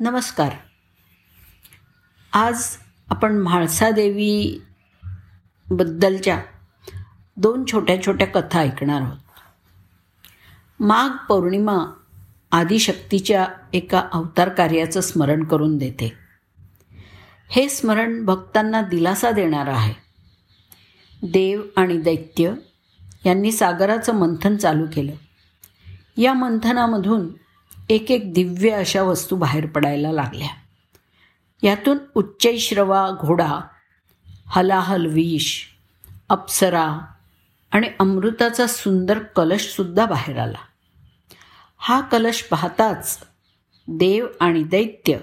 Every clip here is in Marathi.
नमस्कार. आज आपण म्हाळसादेवी बद्दलच्या दोन छोट्या छोट्या कथा ऐकणार आहोत. माघ पौर्णिमा आदिशक्तीच्या एका अवतार कार्याचं स्मरण करून देते. हे स्मरण भक्तांना दिलासा देणारं आहे. देव आणि दैत्य यांनी सागराचं मंथन चालू केलं. या मंथनामधून एक एक दिव्य अशा वस्तू बाहेर पडायला लागल्या. यातून उच्चैश्रवा घोडा हलाहल विष अप्सरा आणि अमृताचा सुंदर कलशसुद्धा बाहेर आला. हा कलश पाहताच देव आणि दैत्य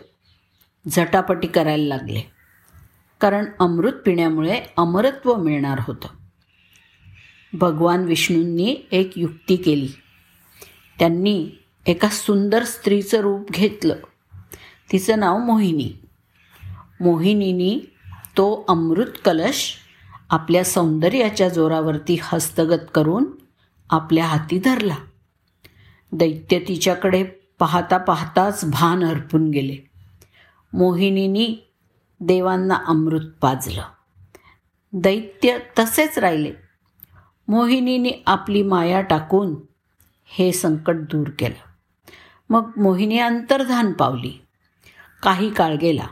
झटापटी करायला लागले. कारण अमृत पिण्यामुळे अमरत्व मिळणार होतं. भगवान विष्णूंनी एक युक्ती केली. त्यांनी एका सुंदर स्त्रीचं रूप घेतलं. तिचं नाव मोहिनी. मोहिनीनी तो अमृत कलश आपल्या सौंदर्याच्या जोरावरती हस्तगत करून आपल्या हाती धरला. दैत्य तिच्याकडे पाहता पाहताच भान हरपून गेले. मोहिनीनी देवांना अमृत पाजलं. दैत्य तसेच राहिले. मोहिनीने आपली माया टाकून हे संकट दूर केलं. मग मोहिनी अंतर्धान पावली. काही काळ गेला.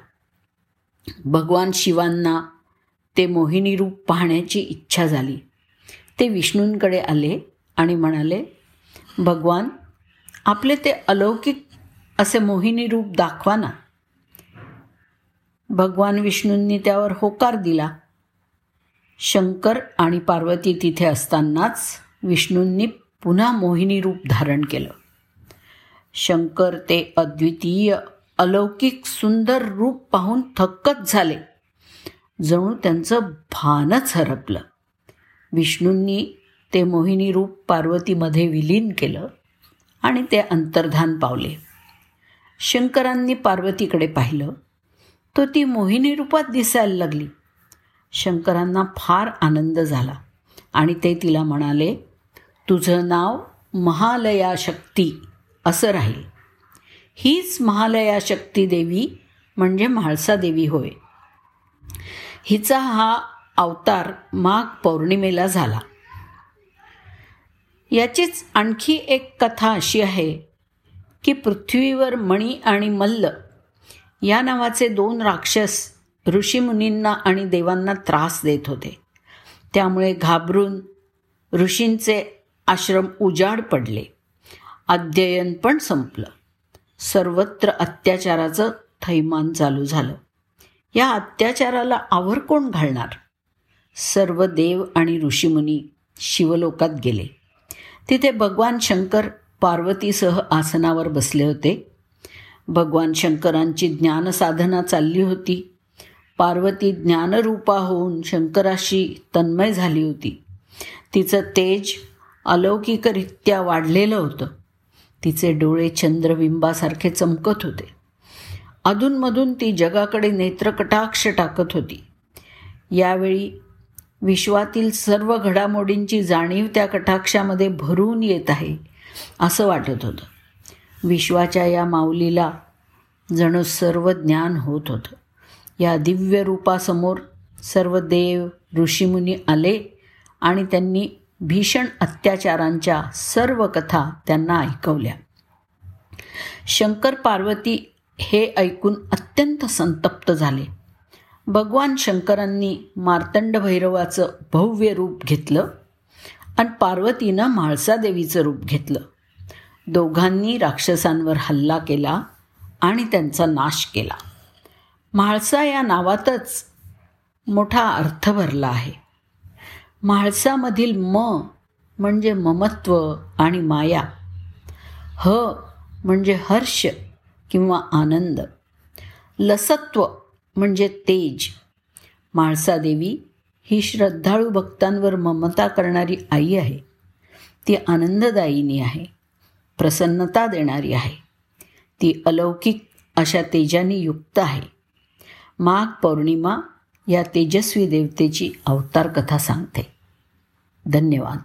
भगवान शिवांना ते मोहिनी रूप पाहण्याची इच्छा झाली. ते विष्णूंकडे आले आणि म्हणाले भगवान आपले ते अलौकिक असे मोहिनी रूप दाखवा ना. भगवान विष्णूंनी त्यावर होकार दिला. शंकर आणि पार्वती तिथे असतानाच विष्णूंनी पुन्हा मोहिनी रूप धारण केलं. शंकर ते अद्वितीय अलौकिक सुंदर रूप पाहून थक्कच झाले. जणू त्यांचं भानच हरपलं. विष्णूंनी ते मोहिनी रूप पार्वतीमध्ये विलीन केलं आणि ते अंतर्धान पावले. शंकरांनी पार्वतीकडे पाहिलं तो ती मोहिनी रूपात दिसायला लागली. शंकरांना फार आनंद झाला आणि ते तिला म्हणाले तुझं नाव महालया शक्ती असं राहील. हीच महालया शक्ती देवी म्हणजे म्हाळसा देवी होय. हिचा हा अवतार माघ पौर्णिमेला झाला. याचीच आणखी एक कथा अशी आहे की पृथ्वीवर मणी आणि मल्ल या नावाचे दोन राक्षस ऋषीमुनींना आणि देवांना त्रास देत होते. त्यामुळे घाबरून ऋषींचे आश्रम उजाड पडले. अध्ययन पण संपलं. सर्वत्र अत्याचाराचं थैमान चालू झालं. या अत्याचाराला आवर कोण घालणार? सर्व देव आणि ऋषीमुनी शिवलोकात गेले. तिथे भगवान शंकर पार्वतीसह आसनावर बसले होते. भगवान शंकरांची ज्ञानसाधना चालली होती. पार्वती ज्ञानरूपा होऊन शंकराशी तन्मय झाली होती. तिचं तेज अलौकिकरित्या वाढलेलं होतं. तिचे डोळे चंद्रबिंबासारखे चमकत होते. अधूनमधून ती जगाकडे नेत्रकटाक्ष टाकत होती. यावेळी विश्वातील सर्व घडामोडींची जाणीव त्या कटाक्षामध्ये भरून येत आहे असं वाटत होतं. विश्वाच्या या माऊलीला जणू सर्व ज्ञान होत होतं. या दिव्य रूपासमोर सर्व देव ऋषीमुनी आले आणि त्यांनी भीषण अत्याचारांच्या सर्व कथा त्यांना ऐकवल्या. शंकर पार्वती हे ऐकून अत्यंत संतप्त झाले. भगवान शंकरांनी मार्तंड भैरवाचं भव्य रूप घेतलं आणि पार्वतीनं म्हाळसादेवीचं रूप घेतलं. दोघांनी राक्षसांवर हल्ला केला आणि त्यांचा नाश केला. म्हाळसा या नावातच मोठा अर्थ भरला आहे. म्हाळसामधील म म्हणजे ममत्व आणि माया. ह म्हणजे हर्ष किंवा आनंद. लसत्व म्हणजे तेज. म्हाळसादेवी ही श्रद्धाळू भक्तांवर ममता करणारी आई आहे. ती आनंददायिनी आहे. प्रसन्नता देणारी आहे. ती अलौकिक अशा तेजाने युक्त आहे. माघ पौर्णिमा या तेजस्वी देवतेची अवतार कथा सांगते. ధన్యవాద్